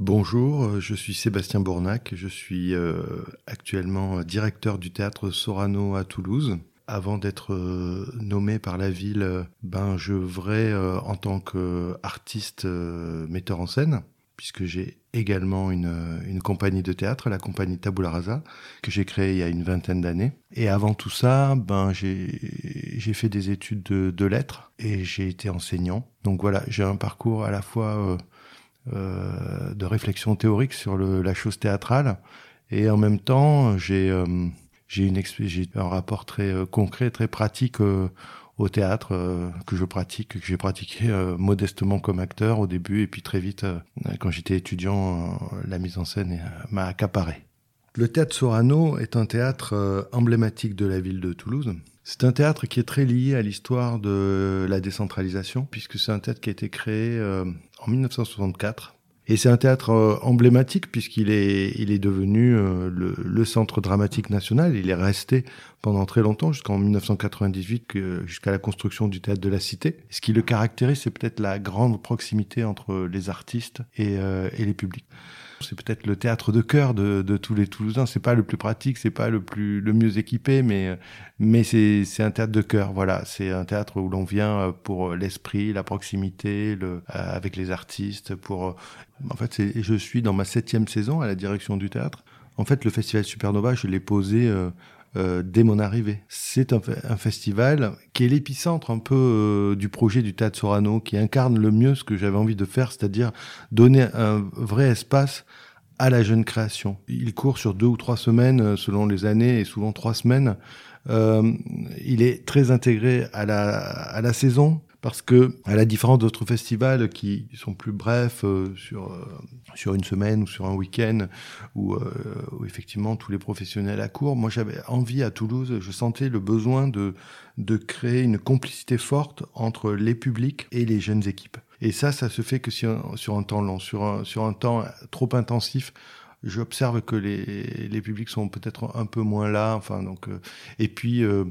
Bonjour, je suis Sébastien Bournac, je suis euh, actuellement directeur du théâtre Sorano à Toulouse. Avant d'être euh, nommé par la ville, ben je vrai en tant qu'artiste metteur en scène puisque j'ai également une, une, compagnie de théâtre, la compagnie Tabula Rasa, que j'ai créée il y a une vingtaine d'années. Et avant tout ça, ben, j'ai fait des études de, de lettres et j'ai été enseignant. Donc voilà, j'ai un parcours à la fois euh, euh, de réflexion théorique sur la chose théâtrale et en même temps, j'ai euh, un rapport très euh, concret, très pratique euh, au théâtre euh, que je pratique, que j'ai pratiqué euh, modestement comme acteur au début et puis très vite, euh, quand j'étais étudiant, la mise en scène m'a accaparé. Le théâtre Sorano est un théâtre emblématique de la ville de Toulouse. C'est un théâtre qui est très lié à l'histoire de la décentralisation, puisque c'est un théâtre qui a été créé en 1964 et c'est un théâtre euh, emblématique puisqu'il est, il est devenu euh, le, le, centre dramatique national. Il est resté pendant très longtemps, jusqu'en 1998, jusqu'à la construction du théâtre de la Cité. Ce qui le caractérise, c'est peut-être la grande proximité entre les artistes et, euh, et les publics. C'est peut-être le théâtre de cœur de, tous les Toulousains. C'est pas le plus pratique, c'est pas le plus le mieux équipé, mais mais c'est un théâtre de cœur. Voilà, c'est un théâtre où l'on vient pour l'esprit, la proximité, le avec les artistes, pour en fait, je suis dans ma septième saison à la direction du théâtre. En fait, le festival Supernova, je l'ai posé euh, dès mon arrivée. C'est un, un, festival qui est l'épicentre un peu euh, du projet du Théâtre Sorano, qui incarne le mieux ce que j'avais envie de faire, c'est-à-dire donner un vrai espace à la jeune création. Il court sur deux ou trois semaines euh, selon les années et souvent trois semaines. Euh, il est très intégré à la, à la saison parce que à la différence d'autres festivals qui sont plus brefs euh, sur euh, sur une semaine ou sur un week-end où, euh, où, effectivement tous les professionnels accourent, moi j'avais envie à Toulouse, je sentais le besoin de de créer une complicité forte entre les publics et les jeunes équipes. Et ça, ça se fait que sur un temps long, sur un, sur un temps trop intensif j'observe que les, les publics sont peut-être un peu moins là. Enfin, donc, euh, et puis, euh,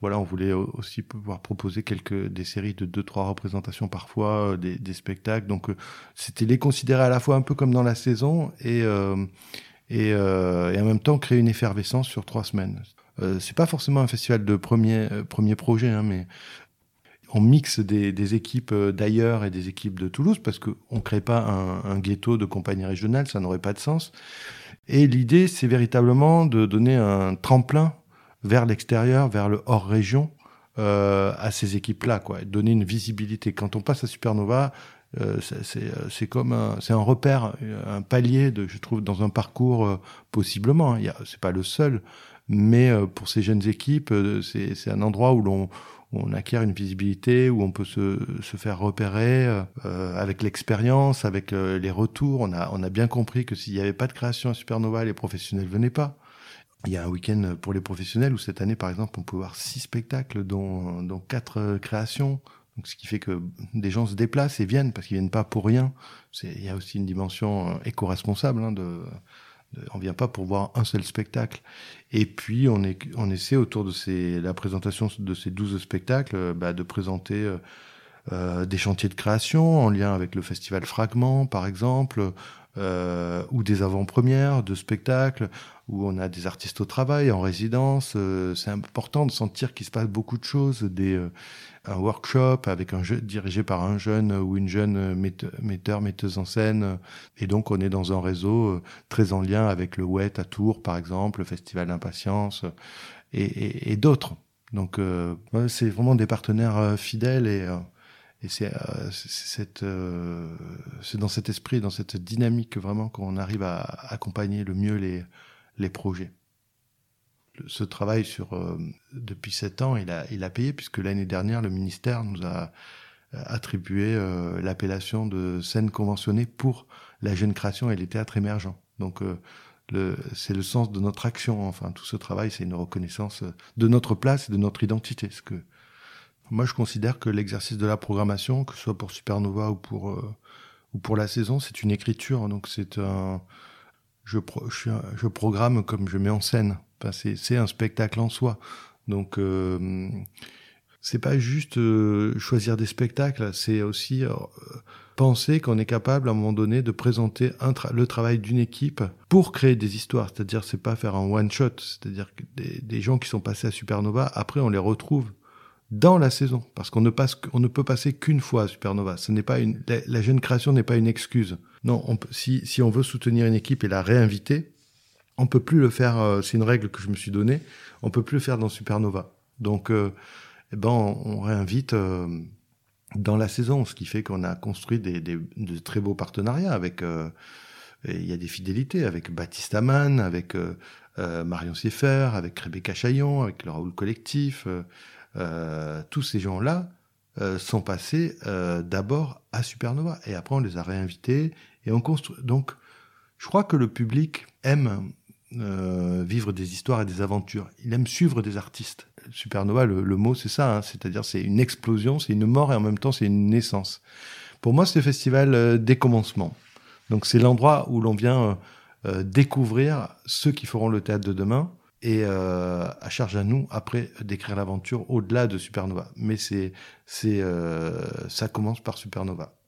voilà, on voulait aussi pouvoir proposer quelques des séries de deux, trois représentations parfois, euh, des, des, spectacles. Donc, c'était les considérer à la fois un peu comme dans la saison et, et, et en même temps créer une effervescence sur trois semaines. c'est pas forcément un festival de premier, premier projet, hein, mais on mixe des, équipes euh, d'ailleurs et des équipes de Toulouse parce qu'on ne crée pas un, ghetto de compagnie régionale, ça n'aurait pas de sens. Et l'idée, c'est véritablement de donner un tremplin vers l'extérieur, vers le hors-région euh, à ces équipes-là, quoi, donner une visibilité. Quand on passe à Supernova, euh, c'est comme un, un repère, un palier, de, je trouve, dans un parcours euh, possiblement. Hein, c'est pas le seul, mais pour ces jeunes équipes, c'est un endroit où l'on on acquiert une visibilité, où on peut se, se faire repérer euh, avec l'expérience, avec euh, les retours. On a, on a bien compris que s'il n'y avait pas de création à Supernova, les professionnels venaient pas. Il y a un week-end pour les professionnels où cette année, par exemple, on peut voir six spectacles, dont, dont quatre euh, créations. Donc, ce qui fait que des gens se déplacent et viennent parce qu'ils viennent pas pour rien. Il y a aussi une dimension éco-responsable hein, de, on vient pas pour voir un seul spectacle. Et puis, on, essaie autour de la présentation de ces 12 spectacles, euh, bah, de présenter euh, des chantiers de création en lien avec le festival Fragment, par exemple, euh, ou des avant-premières de spectacles où on a des artistes au travail, en résidence. Euh, c'est important de sentir qu'il se passe beaucoup de choses, des, euh, un workshop avec un jeu dirigé par un jeune ou une jeune metteur, metteuse en scène. Et donc on est dans un réseau très en lien avec le WET à Tours, par exemple, le Festival d'Impatience et, et d'autres. Donc c'est vraiment des partenaires fidèles et et c'est euh, c'est euh, dans cet esprit, dans cette dynamique vraiment qu'on arrive à accompagner le mieux les, projets. Ce travail sur euh, depuis sept ans, il a, payé puisque l'année dernière, le ministère nous a euh, attribué euh, l'appellation de scène conventionnée pour la jeune création et les théâtres émergents. Donc c'est le sens de notre action. Enfin, tout ce travail, c'est une reconnaissance de notre place et de notre identité. Moi, je considère que l'exercice de la programmation, que ce soit pour Supernova ou pour, euh, ou pour la saison, c'est une écriture. Donc, c'est un. Je, pro, je, programme comme je mets en scène. Enfin, c'est un spectacle en soi. Donc, euh, c'est pas juste euh, choisir des spectacles, c'est aussi euh, penser qu'on est capable à un moment donné de présenter le travail d'une équipe pour créer des histoires. C'est-à-dire, c'est pas faire un one shot. C'est-à-dire que des, gens qui sont passés à Supernova, après on les retrouve dans la saison, parce qu'on ne passe, on ne peut passer qu'une fois à Supernova. Ce n'est pas une, la, jeune création n'est pas une excuse. Non, si, si on veut soutenir une équipe et la réinviter, on peut plus le faire. Euh, c'est une règle que je me suis donnée. On peut plus le faire dans Supernova. Donc, euh, eh ben, on, réinvite euh, dans la saison, ce qui fait qu'on a construit des, des, de très beaux partenariats avec. il y a des fidélités avec Baptiste Amann, avec Marion Sieffer, avec Rebecca Chaillon, avec le Raoul Collectif. Tous ces gens-là sont passés d'abord à Supernova et après on les a réinvités et on construit. Donc, je crois que le public aime euh, vivre des histoires et des aventures. Il aime suivre des artistes. Supernova, le, mot, c'est ça. Hein. C'est-à-dire, c'est une explosion, c'est une mort et en même temps, c'est une naissance. Pour moi, c'est le festival euh, des commencements. Donc, c'est l'endroit où l'on vient euh, découvrir ceux qui feront le théâtre de demain et à charge à nous après d'écrire l'aventure au-delà de Supernova. Mais c'est, c'est, ça commence par Supernova.